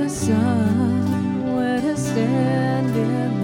the sun where to stand in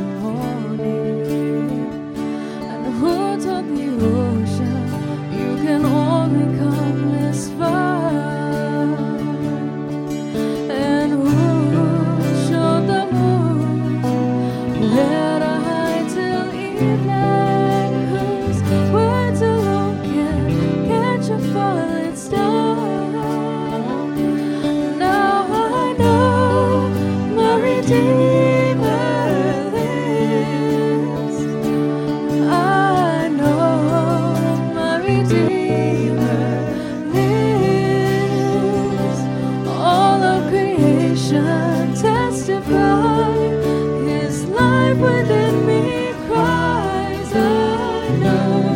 His life within me cries, I know.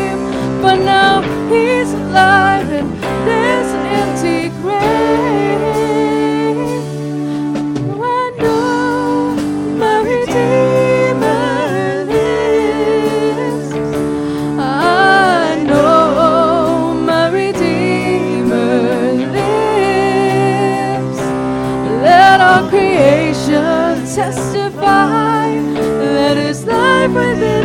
but now he's alive in this empty grave. I know my Redeemer lives. I know my Redeemer lives. Let all creation testify that his life within.